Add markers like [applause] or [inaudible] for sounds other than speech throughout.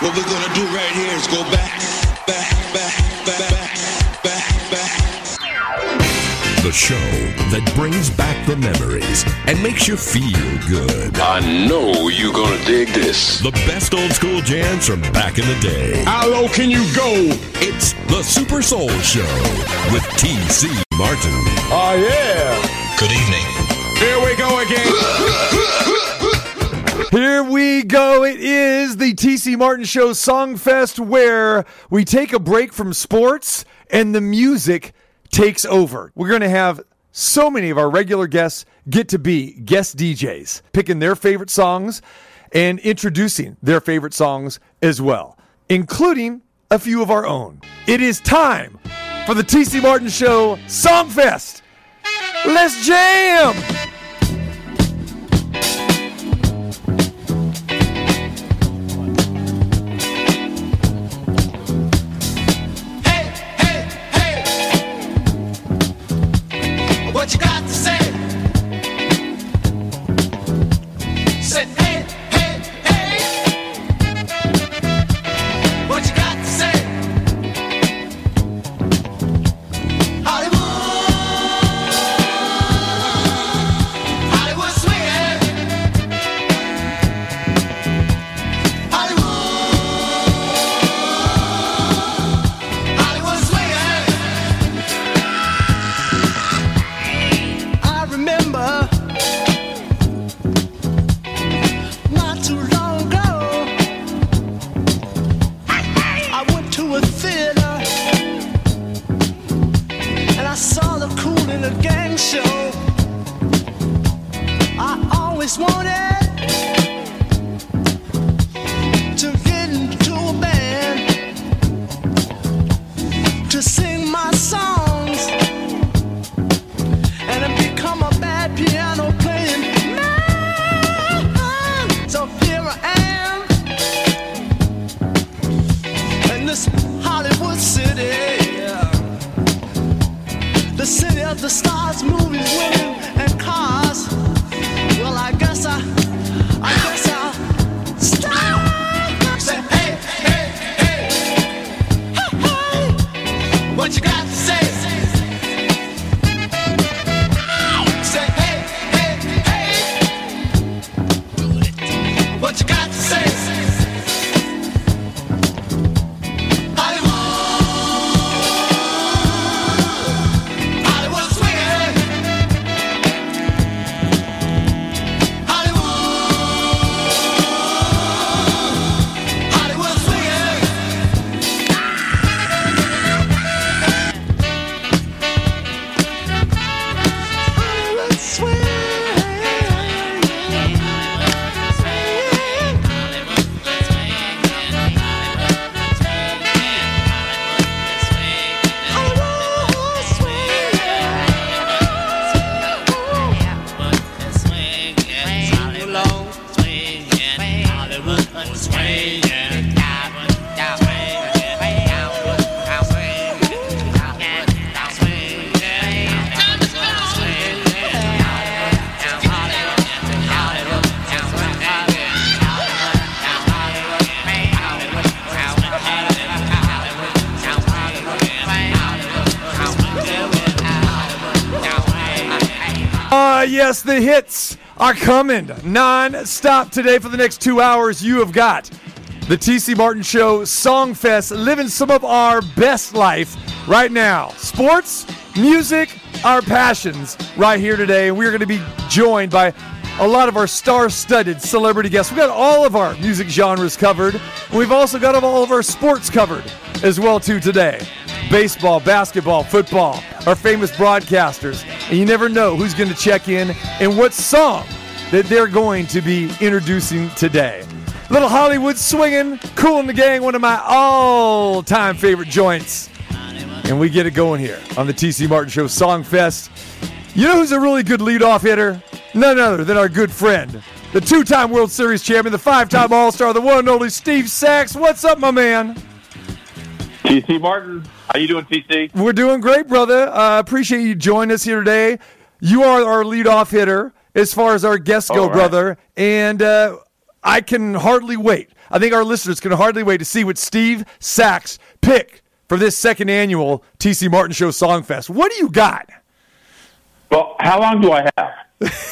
What we're gonna do right here is go back, back, back, back, back, back, back. The show that brings back the memories and makes you feel good. I know you're gonna dig this. The best old school jams from back in the day. How low can you go? It's the Super Soul Show with T.C. Martin. Oh, yeah. Good evening. Here we go again. [laughs] Here we go. It is the TC Martin Show Songfest where we take a break from sports and the music takes over. We're going to have so many of our regular guests get to be guest DJs, picking their favorite songs and introducing their favorite songs as well, including a few of our own. It is time for the TC Martin Show Songfest. Let's jam! Show. I always wanted yes, the hits are coming non-stop today for the next two hours. You have got the TC Martin Show Songfest, living some of our best life right now. Sports, music, our passions right here today. And we're going to be joined by a lot of our star-studded celebrity guests. We've got all of our music genres covered. We've also got all of our sports covered as well too today. Baseball, basketball, football, our famous broadcasters. And you never know who's going to check in and what song that they're going to be introducing today. Little Hollywood swinging, Kool and the Gang, one of my all-time favorite joints. And we get it going here on the TC Martin Show Song Fest. You know who's a really good leadoff hitter? None other than our good friend, the two-time World Series champion, the five-time All-Star, the one and only Steve Sax. What's up, my man? TC Martin, how you doing, TC? We're doing great, brother. I uh, appreciate you joining us here today. You are our leadoff hitter as far as our guests go, right. brother, and uh, I can hardly wait. I think our listeners can hardly wait to see what Steve Sax pick for this second annual TC Martin Show Song Fest. What do you got? Well, how long do I have? [laughs]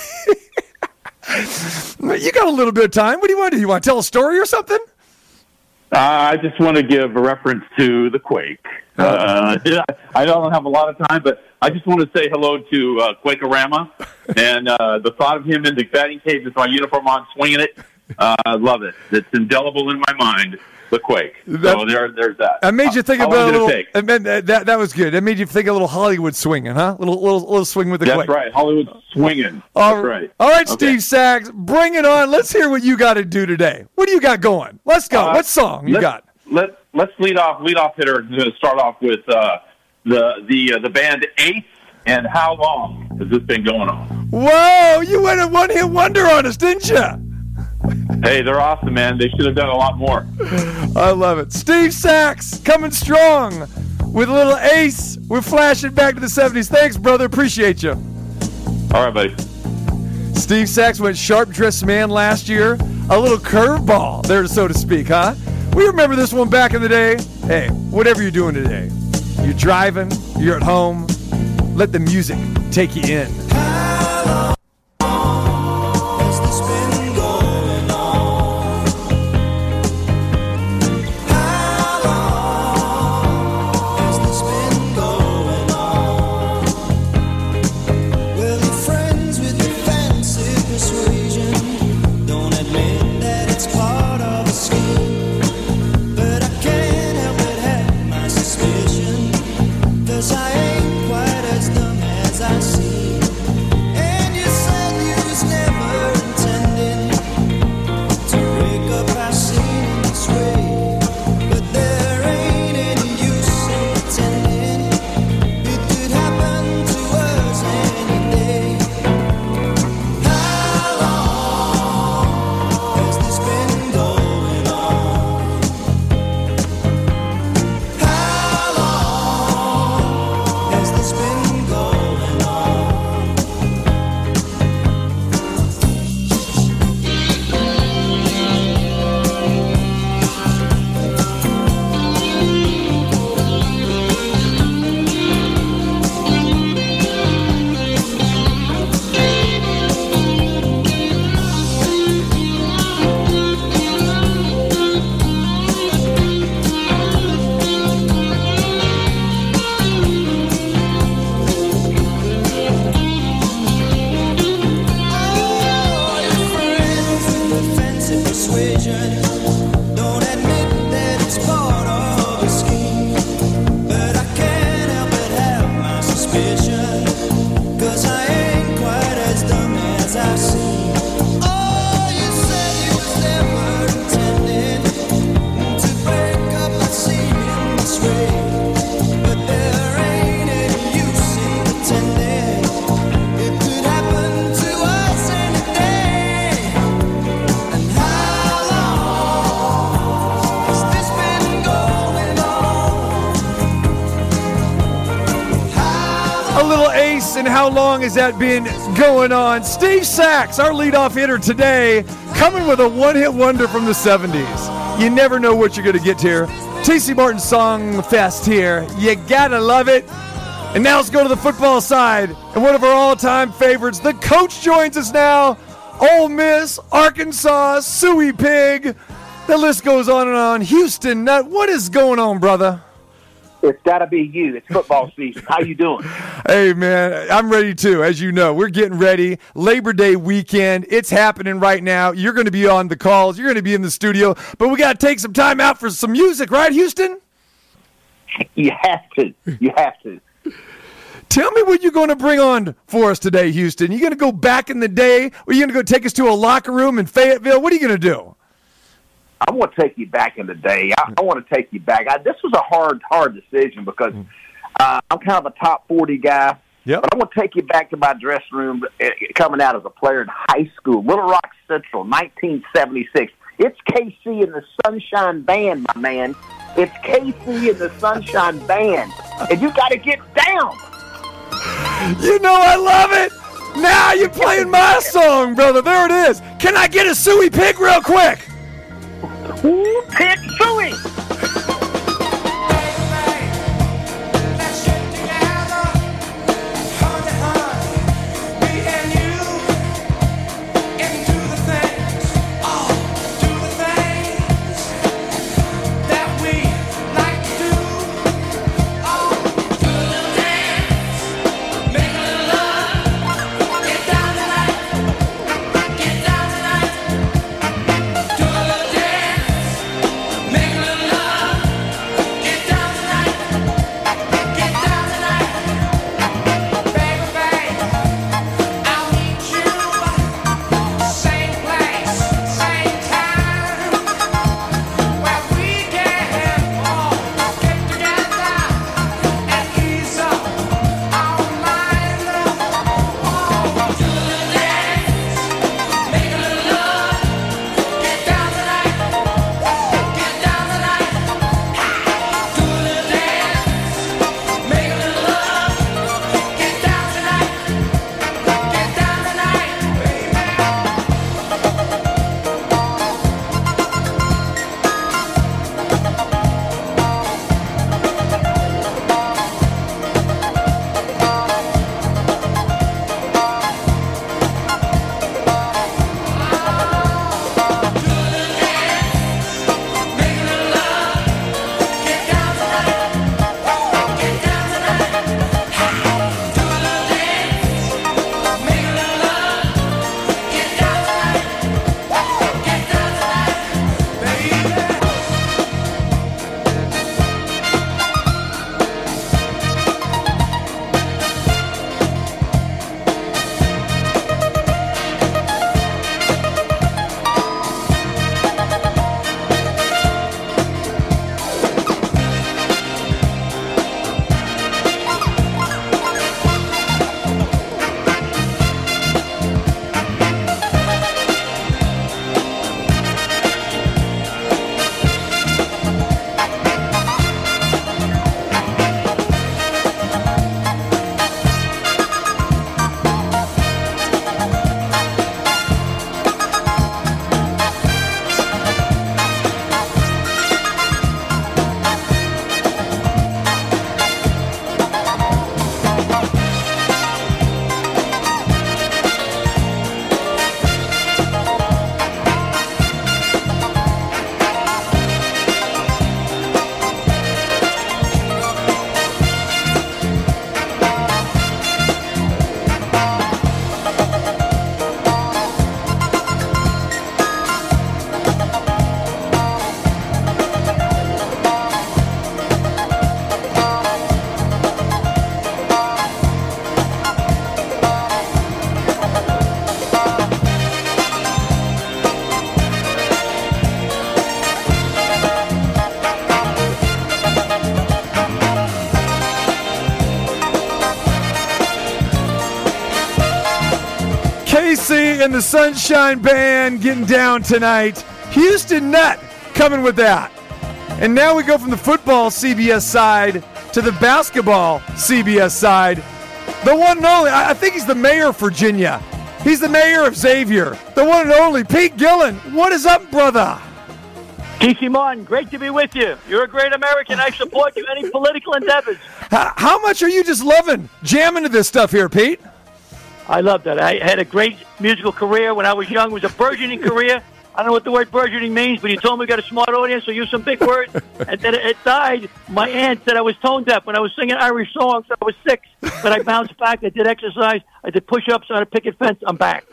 You got a little bit of time. What do you want to do? You want to tell a story or something? Uh, I just want to give a reference to the Quake. Uh, [laughs] I don't have a lot of time, but I just want to say hello to uh, Quakerama, [laughs] and uh, the thought of him in the batting cage with my uniform on, swinging it. Uh, I love it. It's indelible in my mind. The Quake. So That- there, there's that. I made you think How about a little. It meant that, that that was good. That made you think a little Hollywood swinging, huh? Little little little swing with the quake. That's quick. right. Hollywood swinging. All That's right. All right, Okay. Steve Sax, bring it on. Let's hear what you got to do today. What do you got going? Let's go. Uh, what song you got? Let Let's lead off. Lead off hitter to start off with uh, the the uh, the band Ace. And how long has this been going on? Whoa, you went a one hit wonder on us, didn't you? Hey, they're awesome, man. They should have done a lot more. I love it. Steve Sax coming strong with a little ace. We're flashing back to the 70s. Thanks, brother. Appreciate you. All right, buddy. Steve Sax went sharp dressed man last year. A little curveball there, so to speak, huh? We remember this one back in the day. Hey, whatever you're doing today, you're driving, you're at home, let the music take you in. Has that been going on? Steve Sax, our leadoff hitter today, coming with a one hit wonder from the 70s. You never know what you're going to get here. TC Martin Song Fest here. You gotta love it. And now let's go to the football side. And one of our all time favorites, the coach joins us now. Ole Miss, Arkansas, Suey Pig. The list goes on and on. Houston Nutt, what is going on, brother? It's got to be you. It's football season. How you doing? Hey man, I'm ready too. As you know, we're getting ready. Labor Day weekend, it's happening right now. You're going to be on the calls. You're going to be in the studio, but we got to take some time out for some music, right, Houston? [laughs] You have to. You have to. Tell me what you're going to bring on for us today, Houston. You going to go back in the day? Or are you going to go take us to a locker room in Fayetteville? What are you going to do? I want to take you back in the day. I, I want to take you back. I, this was a hard, hard decision because hmm. Uh, I'm kind of a top 40 guy. Yep. But I want to take you back to my dressing room uh, coming out as a player in high school, Little Rock Central, 1976. It's KC and the Sunshine Band, my man. It's KC and the Sunshine Band. And you got to get down. You know I love it. Now you're playing my song, brother. There it is. Can I get a suey pig real quick? Ooh, pick suey. And the Sunshine Band getting down tonight. Houston Nutt coming with that. And now we go from the football CBS side to the basketball CBS side. The one and only, I think he's the mayor of Virginia. He's the mayor of Xavier. The one and only Pete Gillen. What is up, brother? TC Martin, great to be with you. You're a great American. I support you any political endeavors. How, how much are you just loving jamming to this stuff here, Pete? I love that. I had a great musical career when I was young. It was a burgeoning career. I don't know what the word burgeoning means, but you told me we got a smart audience, so use some big words. [laughs] and then it died. My aunt said I was tone deaf when I was singing Irish songs. I was six, but I bounced [laughs] back. I did exercise. I did push-ups on a picket fence. I'm back.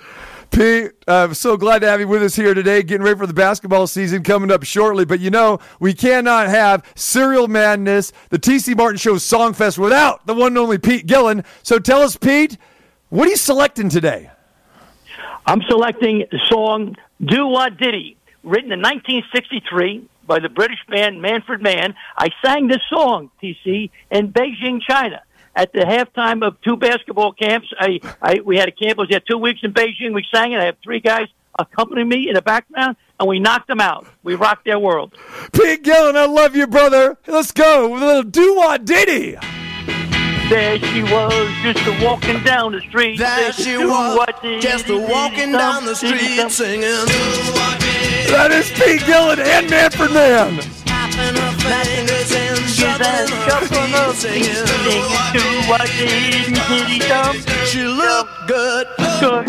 Pete, I'm so glad to have you with us here today, getting ready for the basketball season coming up shortly. But you know, we cannot have Serial Madness, the TC Martin Show Songfest without the one and only Pete Gillen. So tell us, Pete, what are you selecting today? I'm selecting the song Do Wah Diddy, written in 1963 by the British band Manfred Mann. I sang this song, TC, in Beijing, China. At the halftime of two basketball camps, I, I we had a camp. I was there two weeks in Beijing. We sang it. I have three guys accompanying me in the background, and we knocked them out. We rocked their world. Pete Gillen, I love you, brother. Let's go with a little Do Wah Diddy. There she was, just a walking down the street. There Said, she was, what just a walking down the street something." singing. That is Pete Gillen and Manfred Mann. She looked good. Good,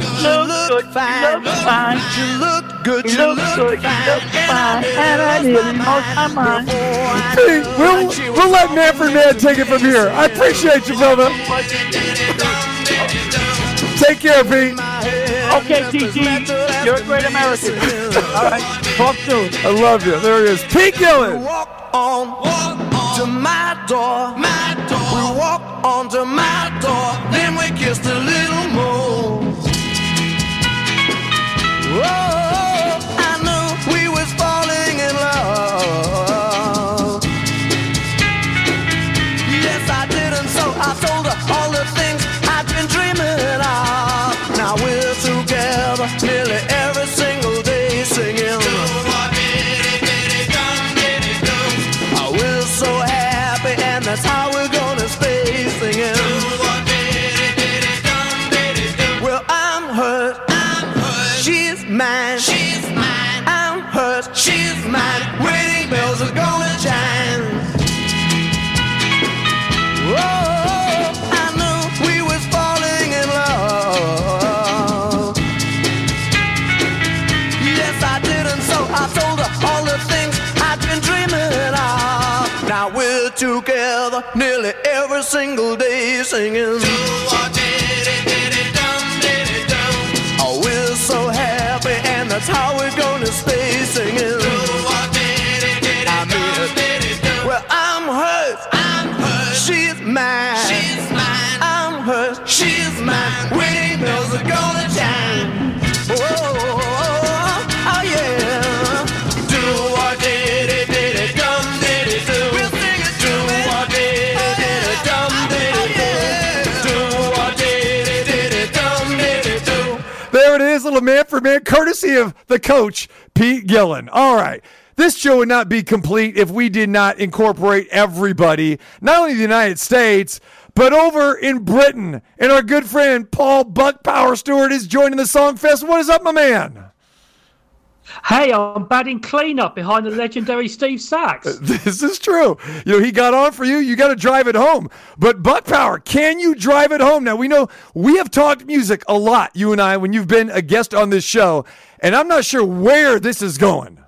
look good, fine. look fine. She looked good. You She look looked good, you look fine, and I nearly lost my mind. Pete, we'll, we'll let Manfred Mann take it from here. I appreciate you, brother. Take care, Pete. Okay, TT, you're a great American. All right, talk soon. I love you. There he is. Pete Gillen. Walk on, walk to my door. My door. We walk on to my door. Then we kissed a little more. Oh, Together nearly every single day singing. Oh, we're so happy, and that's how we're gonna stay singing. I mean, well, I'm hers. I'm hers. She's mine. She's mine. I'm hers. She's mine. Wedding bells are gonna man courtesy of the coach, Pete Gillen. All right. This show would not be complete if we did not incorporate everybody, not only the United States, but over in Britain. And our good friend Paul Buck Power Stewart is joining the Song Fest. What is up, my man? Hey, I'm batting cleanup behind the legendary Steve Sax. [laughs] This is true. You know, he got on for you. You got to drive it home. But Buck Power, can you drive it home? Now, we know we have talked music a lot, you and I, when you've been a guest on this show. And I'm not sure where this is going.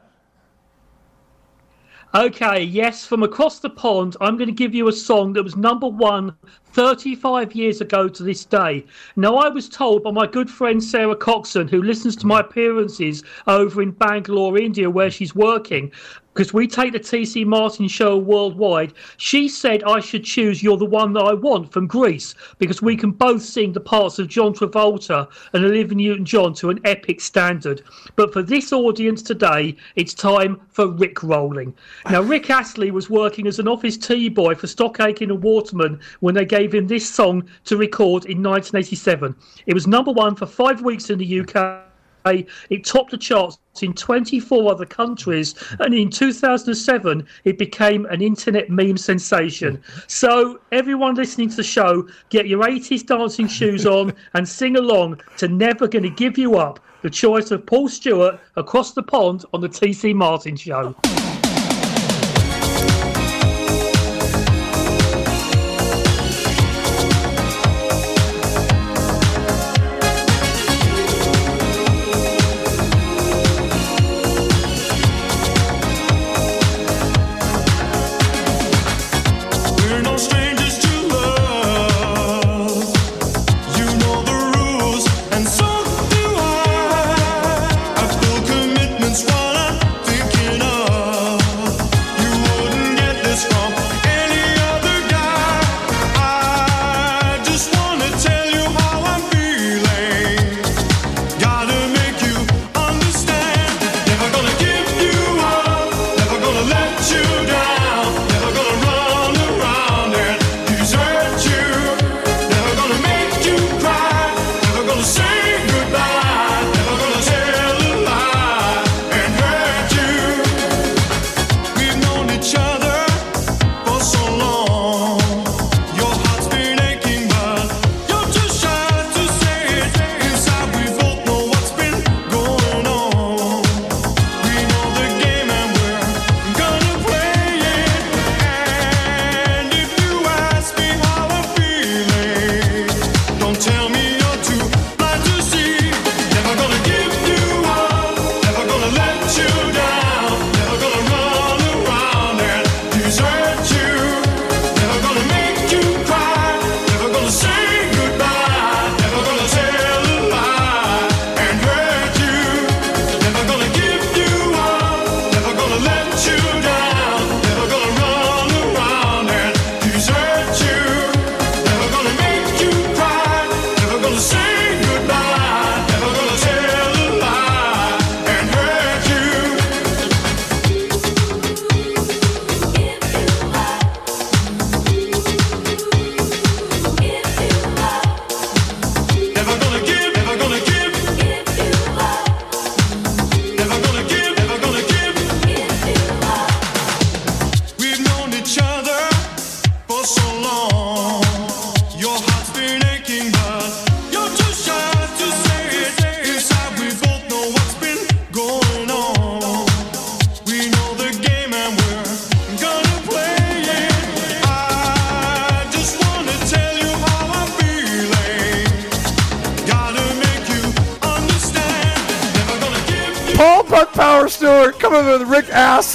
Okay, yes, from across the pond, I'm going to give you a song that was number one 35 years ago to this day. Now, I was told by my good friend Sarah Coxon, who listens to my appearances over in Bangalore, India, where she's working, because we take the TC Martin show worldwide. She said I should choose You're the One That I Want from Grease because we can both sing the parts of John Travolta and Olivia Newton John to an epic standard. But for this audience today, it's time for Rick Rolling. Now, Rick Astley was working as an office tea boy for Stock Aitken and Waterman when they gave him this song to record in 1987. It was number one for five weeks in the UK. It topped the charts in 24 other countries, and in 2007, it became an internet meme sensation. So, everyone listening to the show, get your 80s dancing shoes on [laughs] and sing along to Never Gonna Give You Up, the choice of Paul Stewart across the pond on the TC Martin Show.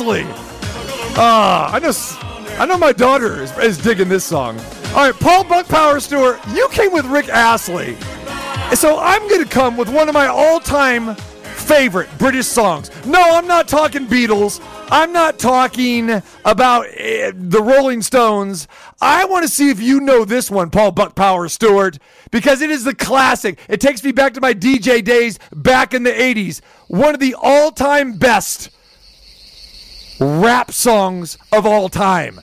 Ah, I know. I know my daughter is, is digging this song. All right, Paul Buck Power Stewart, you came with Rick Astley. So I'm going to come with one of my all-time favorite British songs. No, I'm not talking Beatles. I'm not talking about eh, the Rolling Stones. I want to see if you know this one, Paul Buck Power Stewart, because it is the classic. It takes me back to my DJ days back in the 80s. One of the all-time best rap songs of all time.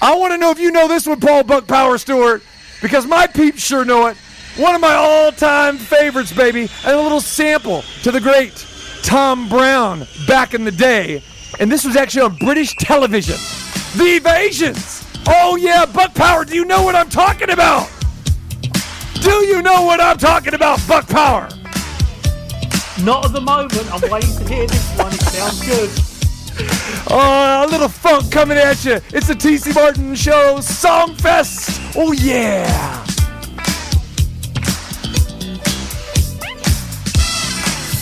I want to know if you know this one, Paul Buck Power Stewart, because my peeps sure know it. One of my all time favorites, baby, and a little sample to the great Tom Browne back in the day. And this was actually on British television. The Evasions. Oh, yeah, Buck Power, do you know what I'm talking about? Do you know what I'm talking about, Buck Power? Not at the moment. I'm waiting to hear this one. It sounds good. Oh, a little funk coming at you. It's the TC Martin Show Songfest. Oh, yeah.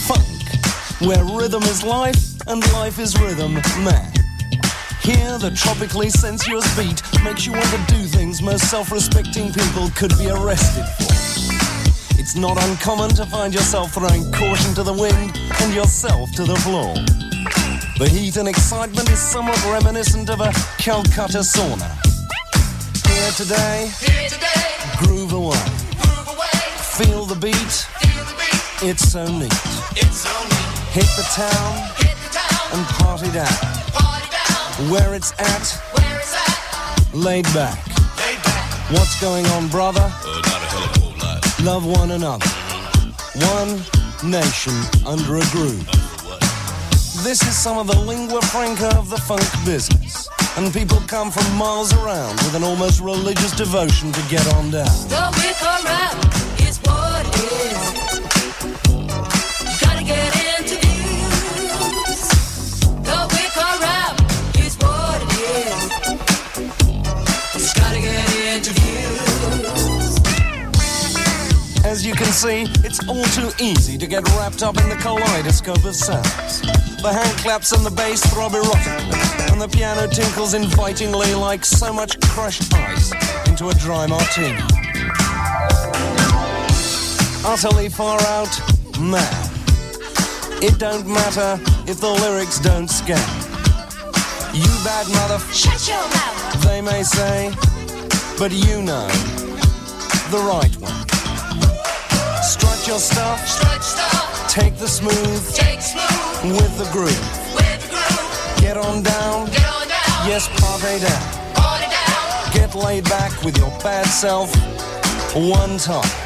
Funk, where rhythm is life and life is rhythm, man. Here, the tropically sensuous beat makes you want to do things most self respecting people could be arrested for. It's not uncommon to find yourself throwing caution to the wind and yourself to the floor. The heat and excitement is somewhat reminiscent of a Calcutta sauna. Here today, Here today. groove away. groove away. Feel the beat, it's so neat. Hit the town Hit the town. and party down. party down. Where it's at, laid back. What's going on, brother? Love one another. One nation under a groove. This is some of the lingua franca of the funk business. And people come from miles around with an almost religious devotion to get on down. The Wikka Wrap As you can see, it's all too easy to get wrapped up in the kaleidoscope of sounds. The hand claps and the bass throb erotically, and the piano tinkles invitingly like so much crushed ice into a dry martini. Utterly far out, mad. It don't matter if the lyrics don't scan. You bad mother, Shut your mouth. they may say, but you know the right one. Your stuff, Strut stuff. take the smooth Take smooth. with the groove. With the groove. Get on down, Get on down. yes, party down. Party down. Get laid back with your bad self one time.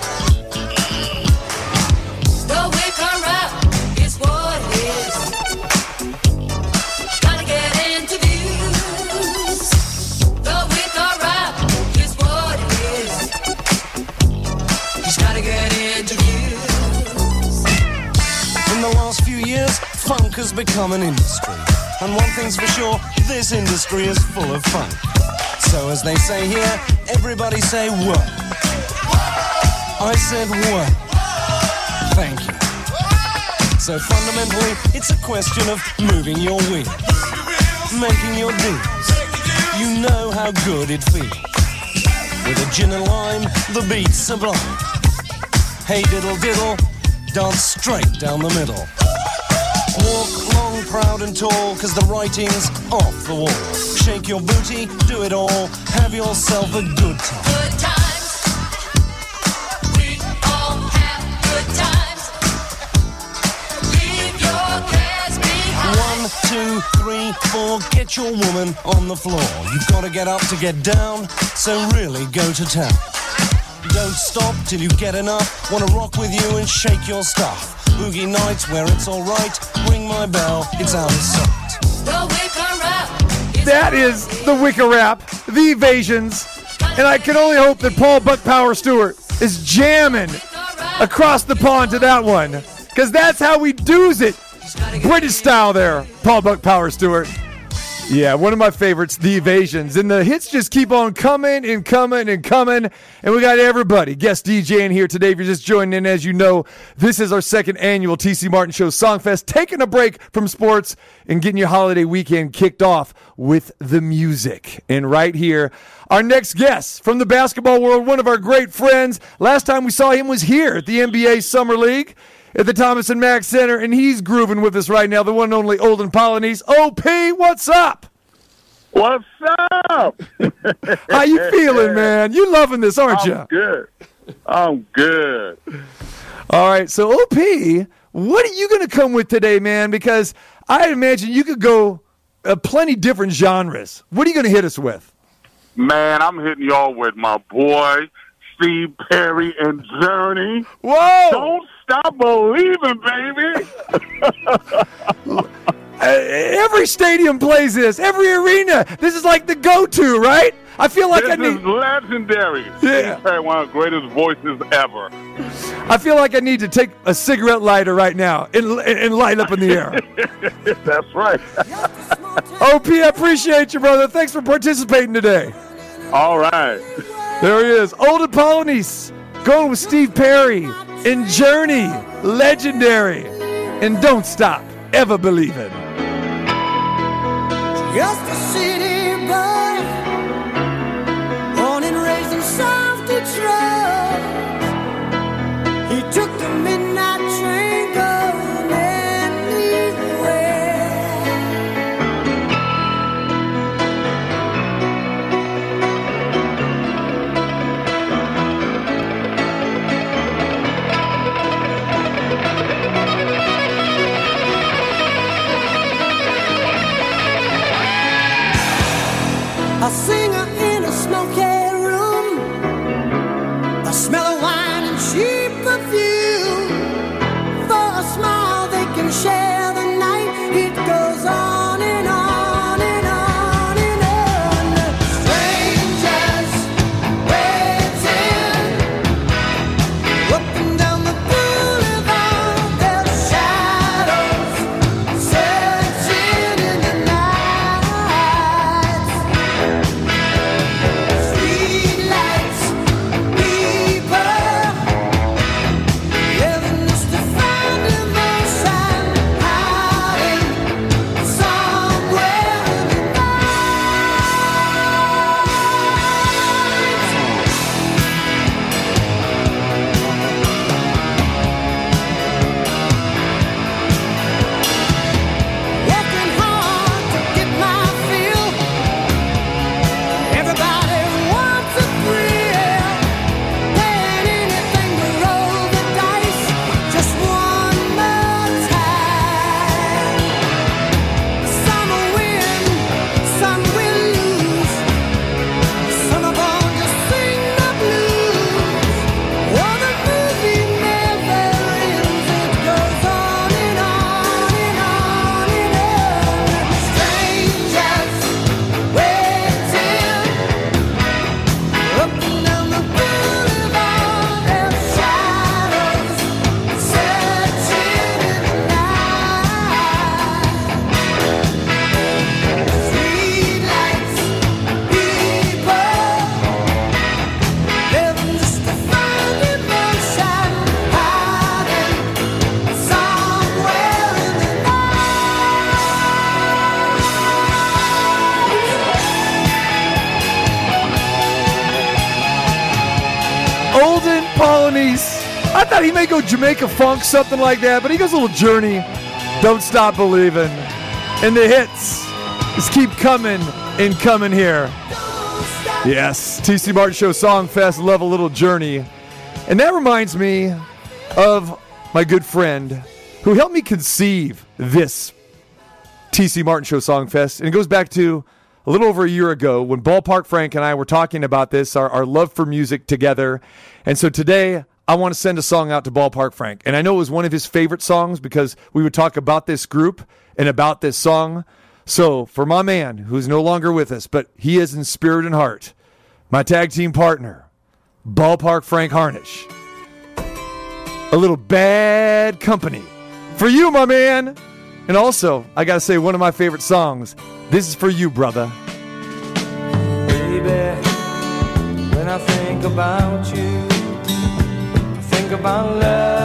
Has become an industry. And one thing's for sure, this industry is full of fun. So as they say here, everybody say what? I said what? Thank you. So fundamentally, it's a question of moving your wheels, making your deals. You know how good it feels. With a gin and lime, the beat's sublime. Hey diddle diddle, dance straight down the middle. Walk long, proud and tall, cause the writing's off the wall. Shake your booty, do it all, have yourself a good time. Good times. We all have good times. Leave your cares behind. One, two, three, four, get your woman on the floor. You've gotta get up to get down, so really go to town. Don't stop till you get enough. Wanna rock with you and shake your stuff. Boogie nights where it's alright, ring my bell, it's out of sight. The Wikka Wrap That is the Wikka Wrap, the Evasions, and I can only hope that Paul Buck Power Stewart is jamming across the pond to that one, because that's how we do's it, British style there, Paul Buck Power Stewart. Yeah, one of my favorites, The Evasions. And the hits just keep on coming and coming and coming. And we got everybody. Guest DJing here today. If you're just joining in, as you know, this is our second annual TC Martin Show Songfest, taking a break from sports and getting your holiday weekend kicked off with the music. And right here, our next guest from the basketball world, one of our great friends. Last time we saw him was here at the NBA Summer League at the Thomas and Mack Center, and he's grooving with us right now, the one and only Olden Polynice. OP, what's up? What's up? [laughs] How you feeling, man? You loving this, aren't I'm you? good. I'm good. All right, so OP, what are you going to come with today, man? Because I imagine you could go uh, plenty different genres. What are you going to hit us with? Man, I'm hitting y'all with my boy, Steve Perry and Journey. Whoa! Don't stop believing, baby. [laughs] Every stadium plays this. Every arena. This is like the go-to, right? I feel like this I need. This is legendary. Yeah. One of the greatest voices ever. I feel like I need to take a cigarette lighter right now and, and light up in the air. [laughs] That's right. OP, I appreciate you, brother. Thanks for participating today. All right. There he is. Olden Polynice going with Steve Perry in Journey. Legendary. And don't stop ever believing. Just a city boy, born and raised in South Detroit. He took the midnight train A Jamaica Funk, something like that, but he goes a little journey. Don't stop believing. And the hits just keep coming and coming here. Yes, TC Martin Show Song Fest, love a little journey. And that reminds me of my good friend who helped me conceive this TC Martin Show Song Fest. And it goes back to a little over a year ago when Ballpark Frank and I were talking about this, our, our love for music together. And so today, I want to send a song out to Ballpark Frank. And I know it was one of his favorite songs because we would talk about this group and about this song. So for my man who's no longer with us, but he is in spirit and heart, my tag team partner, Ballpark Frank Harnish. A little bad company. For you, my man. And also, I got to say, one of my favorite songs. This is for you, brother. Baby, when I think about you, about love.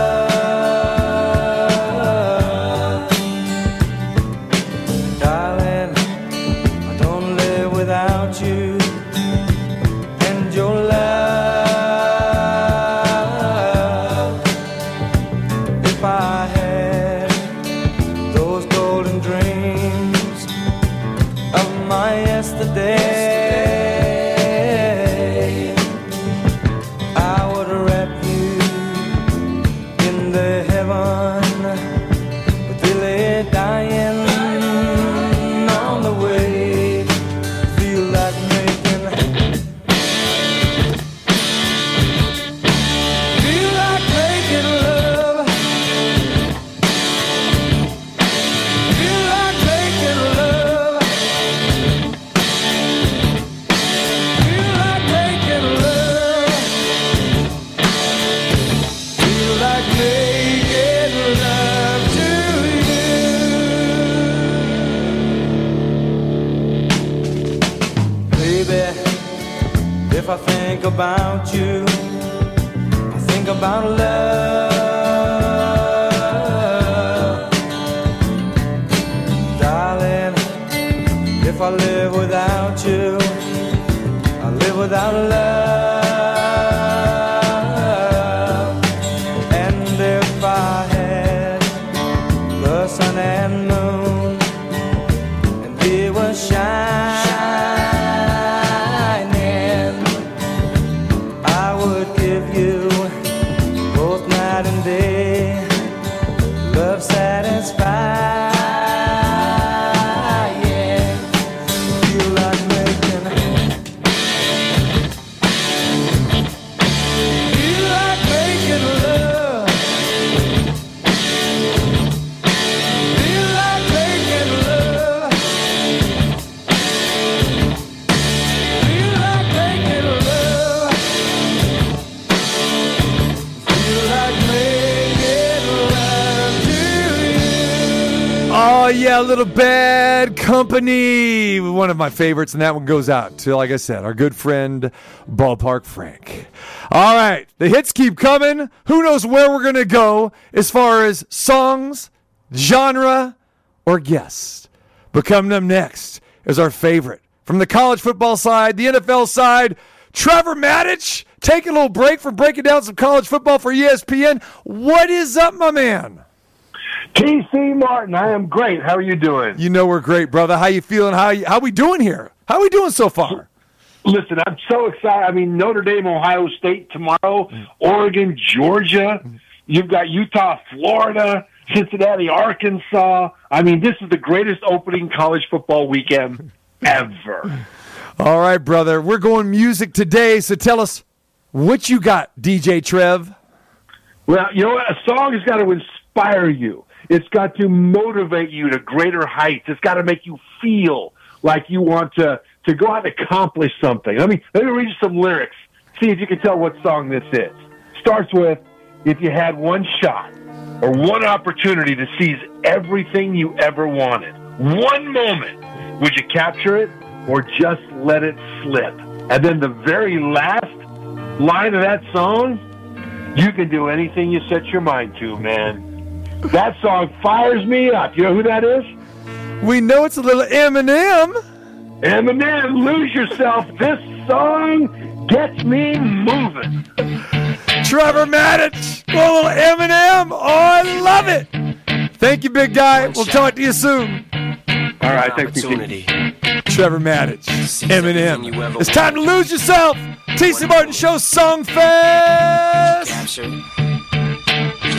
Company. One of my favorites, and that one goes out to, like I said, our good friend, Ballpark Frank. All right, the hits keep coming. Who knows where we're going to go as far as songs, genre, or guests? But coming up next is our favorite from the college football side, the NFL side, Trevor Matich. Taking a little break from breaking down some college football for ESPN. What is up, my man? TC Martin, I am great. How are you doing? You know we're great, brother. How you feeling? How you, how we doing here? How we doing so far? Listen, I'm so excited. I mean, Notre Dame, Ohio State tomorrow, Oregon, Georgia. You've got Utah, Florida, Cincinnati, Arkansas. I mean, this is the greatest opening college football weekend ever. All right, brother. We're going music today, so tell us what you got, DJ Trev. Well, you know what? A song has got to inspire you. It's got to motivate you to greater heights. It's got to make you feel like you want to to go out and accomplish something. Let me let me read you some lyrics. See if you can tell what song this is. Starts with if you had one shot or one opportunity to seize everything you ever wanted. One moment, would you capture it or just let it slip? And then the very last line of that song, you can do anything you set your mind to, man. That song fires me up. You know who that is? We know it's a little Eminem. Eminem, lose yourself. This song gets me moving. Trevor Matich, go a little Eminem. Oh, I love it. Thank you, big guy. We'll talk to you soon. All right, thank you. Trevor Matich, Eminem. It's time to lose yourself. TC Martin Show Song Fest.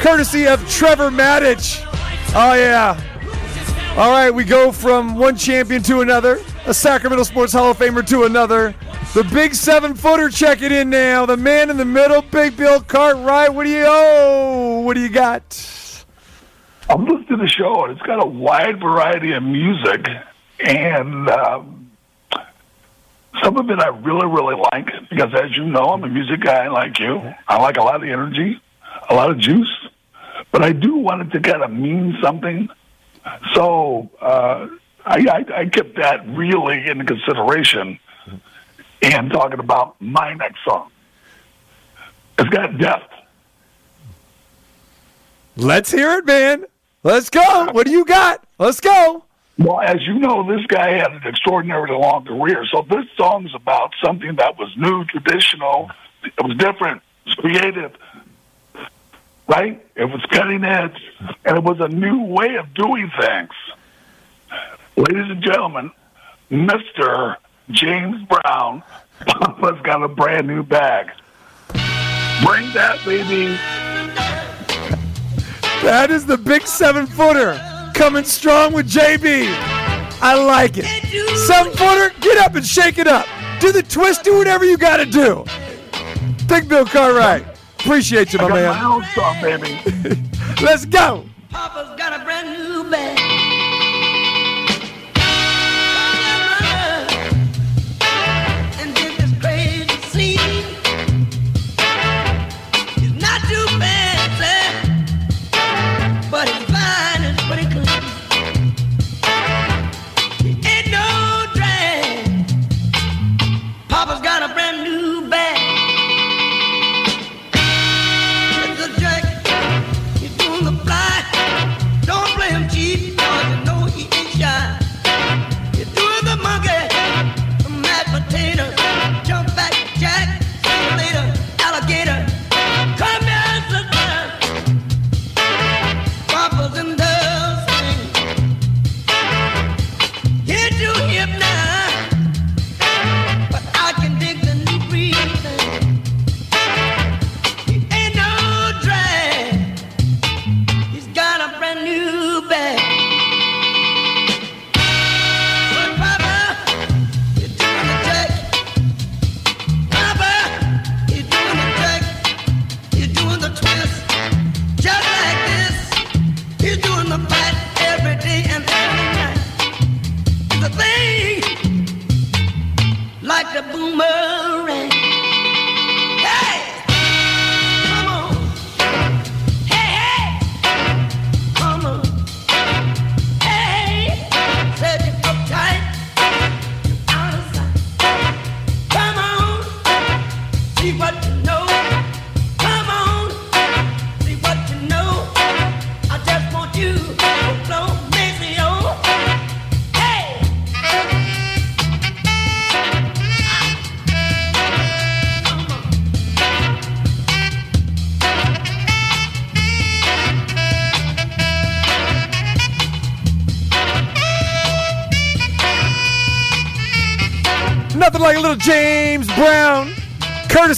Courtesy of Trevor Matich. Oh, yeah. All right, we go from one champion to another, a Sacramento Sports Hall of Famer to another. The big seven footer checking in now. The man in the middle, Big Bill Cartwright. What do you oh? What do you got? I'm listening to the show, and it's got a wide variety of music, and um, some of it I really, really like because, as you know, I'm a music guy like you. I like a lot of energy, a lot of juice, but I do want it to kind of mean something. So uh, I, I, I kept that really into consideration and talking about my next song. It's got depth. Let's hear it, man. Let's go. What do you got? Let's go. Well, as you know, this guy had an extraordinarily long career. So this song's about something that was new, traditional. It was different, it was creative, right? It was cutting edge, and it was a new way of doing things. Ladies and gentlemen, Mr. James Brown has got a brand new bag. Bring that, baby. That is the big seven footer coming strong with JB. I like it. Seven footer, get up and shake it up. Do the twist, do whatever you got to do. Big Bill Cartwright. Appreciate you, my I got man. my own song, baby. [laughs] Let's go.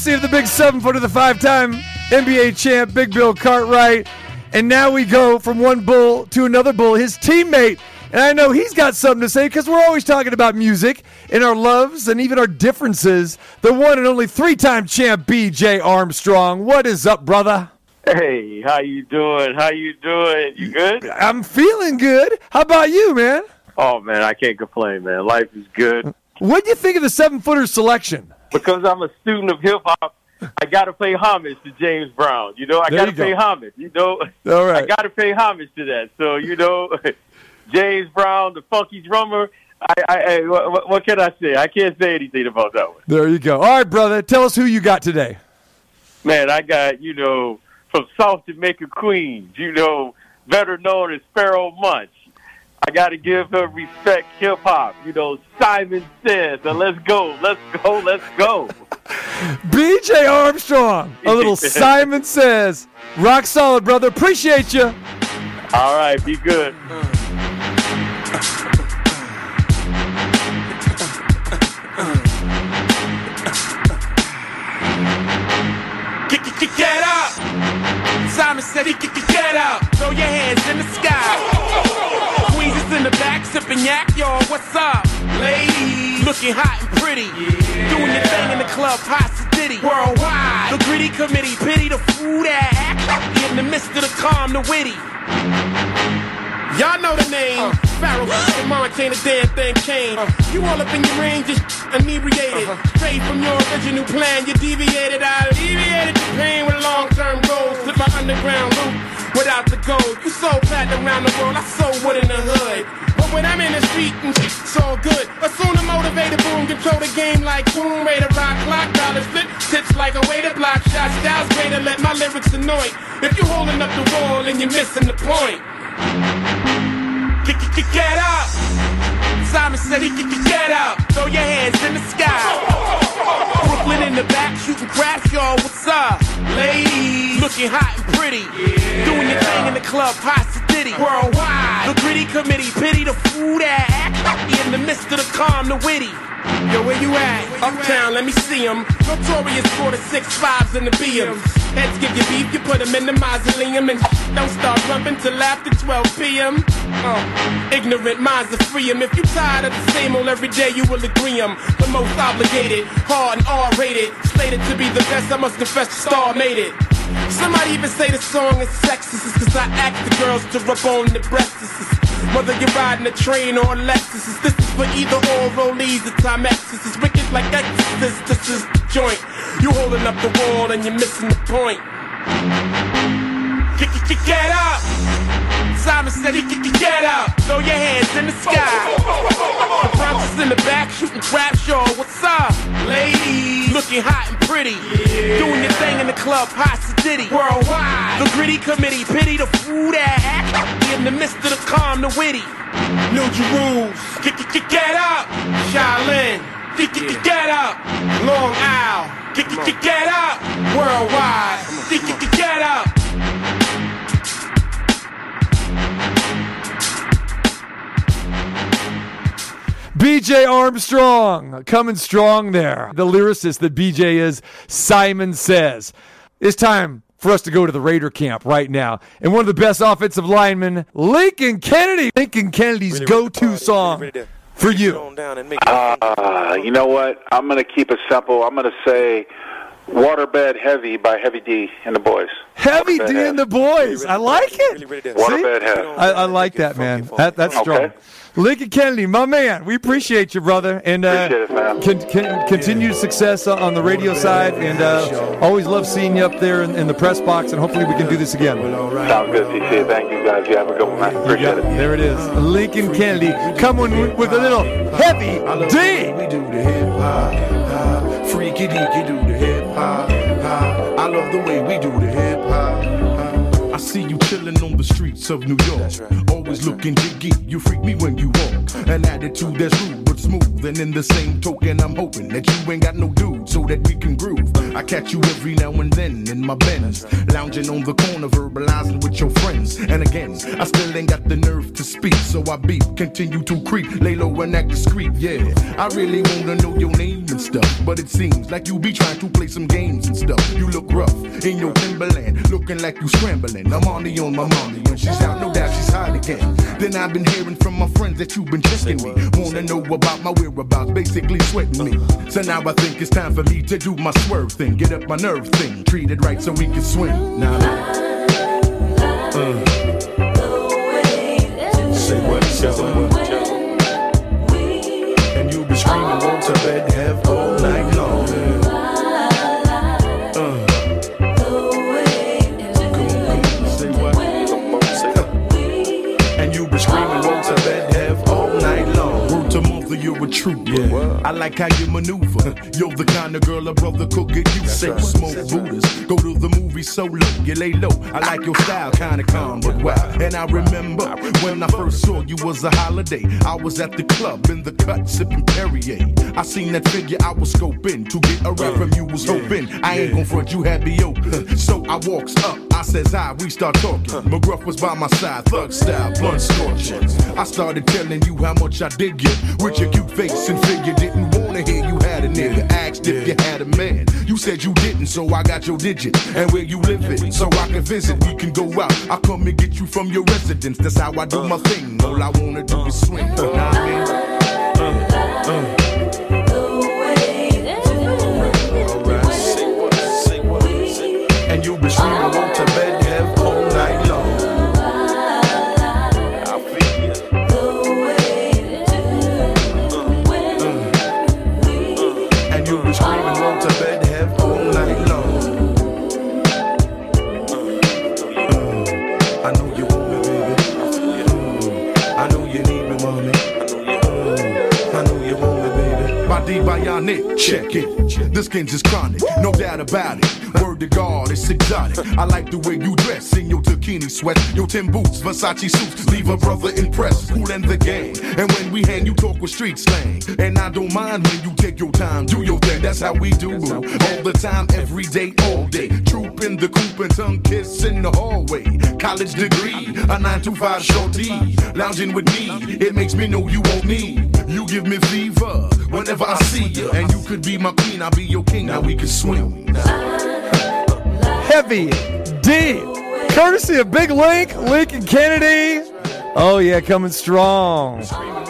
Courtesy of the big seven footer, the five time NBA champ, Big Bill Cartwright. And now we go from one bull to another bull, his teammate. And I know he's got something to say because we're always talking about music and our loves and even our differences. The one and only three time champ, BJ Armstrong. What is up, brother? Hey, how you doing? How you doing? You good? I'm feeling good. How about you, man? Oh man, I can't complain, man. Life is good. What do you think of the seven footer selection? Because I'm a student of hip hop, I gotta pay homage to James Brown. You know, I gotta you go. pay homage. You know, All right. [laughs] I gotta pay homage to that. So you know, [laughs] James Brown, the funky drummer. I, I, I what, what can I say? I can't say anything about that one. There you go. All right, brother. Tell us who you got today. Man, I got you know from South Jamaica, Queens. You know, better known as Pharoahe Monch. I got to give her respect, hip hop. You know, Simon says, and let's go, let's go, let's go. [laughs] BJ Armstrong. A little [laughs] Simon says. Rock solid, brother. Appreciate you. All right, be good. Get, up! Simon said he get, get, get up. Throw your hands in the sky. Yak, y'all. What's up? Ladies, looking hot and pretty. Doing your thing in the club, hot city. Worldwide. The gritty committee, pity the food act. In the midst of the calm, the witty. Y'all know the name. Pharaoh, uh. mama chain a damn thing came. You all up in your range, just inebriated. Straight from your original plan, you deviated. I alleviated the pain with long-term goals. Slip my underground loop without the gold. You so fat around the world, I so wood in the hood. But when I'm in the street, mm, it's all good. Assume the motivated boom, control the game like boom, rate a rock clock, dollars flip, tips like a way to block shots. Styles way to let my lyrics annoy. If you holding up the wall and you're missing the point. Get, up. Simon said he get, get up. Throw your hands in the sky. Brooklyn in the back shooting craps, y'all. What's up? Ladies, looking hot and pretty. Doing your thing in the club, hot city. Worldwide. The gritty committee, pity the food act. In the midst of the calm, the witty. Yo, where you at? Uptown, let me see 'em. Notorious for the six fives and the BMs. Heads give you beef, you put 'em in the mausoleum and don't start rumping till after 12 p.m. Uh, ignorant minds are free 'em. If you tired of the same old every day, you will agree agree 'em. The most obligated, hard and R-rated, slated to be the best. I must confess, the star made it. Somebody even say the song is sexist, cause I ask the girls to rub on the breasts. Whether you're riding a train or a Lexus, this is for either or rollies or Timexes. It's wicked like Exorcist, this is the joint. You holding up the wall and you're missing the point. Get, get, get, up! Simon said he get, get, up. Throw your hands in the sky. The Bronx in the back shooting show. What's up? Ladies, looking hot and pretty. Doing your thing in the club, hot city. Worldwide. The gritty committee, pity the food act. In the midst of the calm, the witty. New Jerusalem. Get, get, get, get up. Shaolin. Get, get, get, get up. Long Isle. Get, get, get, get up. Worldwide. Get, get, get, get up. BJ Armstrong coming strong there. The lyricist that BJ is, Simon says. It's time for us to go to the Raider camp right now. And one of the best offensive linemen, Lincoln Kennedy. Lincoln Kennedy's go to song for you. Uh, you know what? I'm going to keep it simple. I'm going to say Waterbed Heavy by Heavy D and the Boys. Heavy D and the boys. I like it. Waterbed Heavy. I, I like that, man. That, that's strong. Okay. Lincoln Kennedy, my man, we appreciate you, brother, and uh, Appreciate it, man. con- con- continued success on on the radio side, and uh, always love seeing you up there in, in the press box, and hopefully we can do this again. Sounds good, TC. Thank you, guys. You have a good one, man. Appreciate it. There it is, Lincoln Kennedy, coming with, with a little heavy D. We do the hip hop, hop. freaky deaky do the hip hop, hop. I love the way we do the hip hop. hop. I see you chillin' on the streets of New York. Always looking jiggy, you freak me when you walk. An attitude that's rude but smooth. And in the same token, I'm hoping that you ain't got no dude so that we can groove. I catch you every now and then in my Benz, lounging on the corner, verbalizing with your friends. And again, I still ain't got the nerve to speak, so I beep, continue to creep, lay low and act discreet. Yeah, I really wanna know your name and stuff, but it seems like you be trying to play some games and stuff. You look rough in your Timberland, looking like you scrambling. I'm on the on my mommy, when she's out, no doubt she's hot again. Then I've been hearing from my friends that you've been checking me, wanna know about my whereabouts, basically sweating me. So now I think it's time for me to do my swerve thing, get up my nerve thing, treat it right so we can swing. Now, uh, Say what, what. And you be screaming, won't to bed have all night long. A trooper. I like how you maneuver. [laughs] You're the kind of girl a brother could get you say smoke Buddhas. Go to the movie solo, you lay low. I like your style, kinda calm but wild. And I remember when I first saw you was a holiday. I was at the club in the cut sipping Perrier. I seen that figure I was scoping to get a rap uh, from you was hoping. I ain't gon' front, you had me open. [laughs] So I walks up, I says hi, we start talking. Uh. McGruff was by my side, thug style, blunt scorching. I started telling you how much I dig you. With your cute face and figure, didn't wanna hear you had a nigga. Asked if you had a man. You said you didn't, so I got your digit. And where you live it, so I can visit. We can go out. I come and get you from your residence. That's how I do my thing. All I wanna do is swing. What I mean? Uh, uh. Bionic, check it. This skin's is chronic, no doubt about it. Word to God, it's exotic. I like the way you dress in your bikini sweat, your Tim boots, Versace suits. Leave a brother impressed, cool in the game. And when we hang, you talk with street slang. And I don't mind when you take your time, do your thing. That's how we do. All the time, every day, all day. Troop in the coop and tongue kiss in the hallway. College degree, a 925 shorty. Lounging with me, it makes me know you want me. You give me fever whenever I see you. And you could be my queen, I'll be your king. Now we can swing. Heavy D, courtesy of Big Link, Lincoln Kennedy. Oh, yeah, coming strong.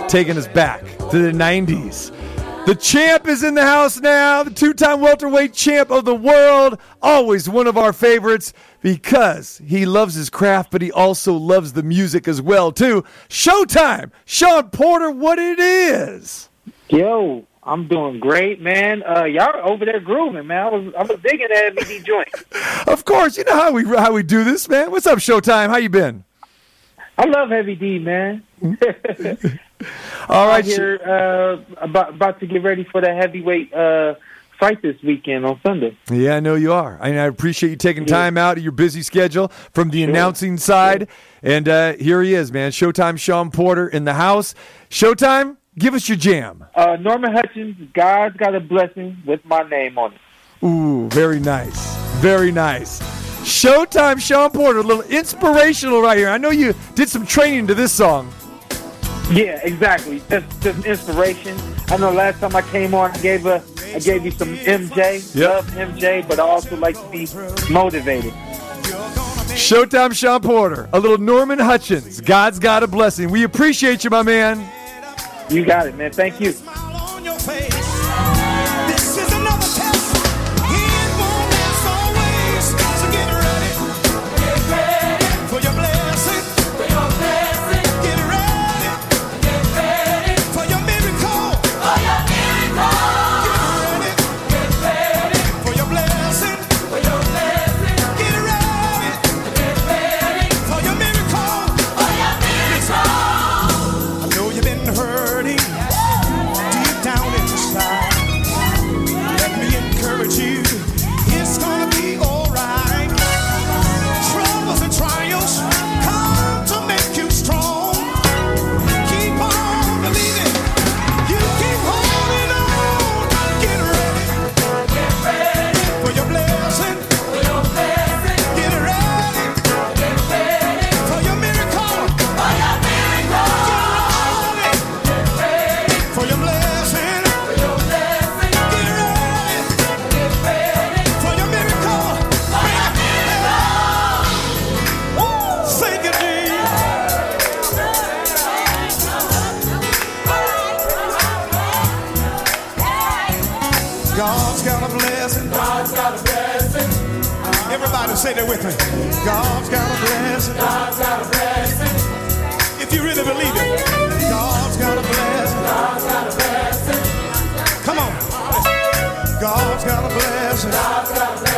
Taking us back to the 90s. The champ is in the house now, the two time welterweight champ of the world. Always one of our favorites because he loves his craft, but he also loves the music as well, too. Showtime! Shawn Porter, what it is. Yo, I'm doing great, man. Uh, y'all over there grooving, man. I was I was digging that MD [laughs] joint. Of course, you know how we how we do this, man. What's up, Showtime? How you been? I love Heavy D, man. [laughs] All right, here uh, about about to get ready for the heavyweight uh, fight this weekend on Sunday. Yeah, I know you are. I, I appreciate you taking time out of your busy schedule from the announcing side. And uh, here he is, man. Showtime Shawn Porter in the house. Showtime, give us your jam. Uh, Norman Hutchins, God's got a blessing with my name on it. Ooh, very nice. Very nice. Showtime Shawn Porter, a little inspirational right here. I know you did some training to this song. Yeah, exactly. Just just inspiration. I know last time I came on, I gave a I gave you some MJ. Yep. Love MJ, but I also like to be motivated. Showtime Shawn Porter, a little Norman Hutchins. God's got a blessing. We appreciate you, my man. You got it, man. Thank you. With me. God's got a blessing. God's got a blessing. If you really believe it, God's got a blessing. God's got a blessing. Come on. God's got a blessing. God's got a blessing.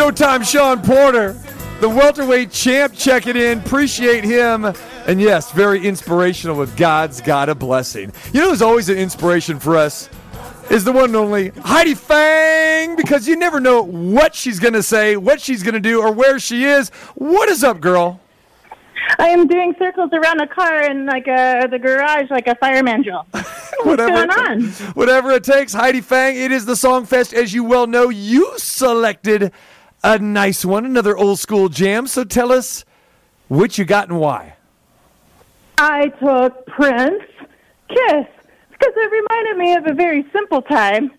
Showtime Shawn Porter, the welterweight champ, checking in. Appreciate him. And yes, very inspirational with God's Got a Blessing. You know who's always an inspiration for us? Is the one and only Heidi Fang, because you never know what she's going to say, what she's going to do, or where she is. What is up, girl? I am doing circles around a car in like a the garage like a fireman drill. [laughs] What's Whatever going it on? Whatever it takes, Heidi Fang. It is the Song Fest, as you well know. You selected a nice one, another old school jam. So tell us what you got and why. I took Prince Kiss because it reminded me of a very simple time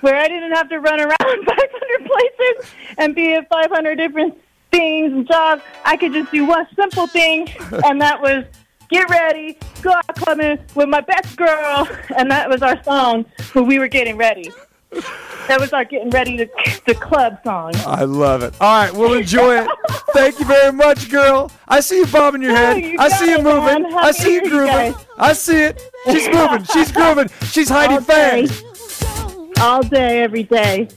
where I didn't have to run around [laughs] 500 places and be at 500 different things and jobs. I could just do one simple thing, [laughs] and that was get ready, go out clubbing with my best girl, and that was our song when we were getting ready. That was our getting ready to the club song. I love it. All right, we'll enjoy it. Thank you very much, girl. I see you bobbing your head. you I see you moving. I see you to hear you grooving. I see it. She's moving. She's grooving. She's Heidi All. Fang. All day, every day.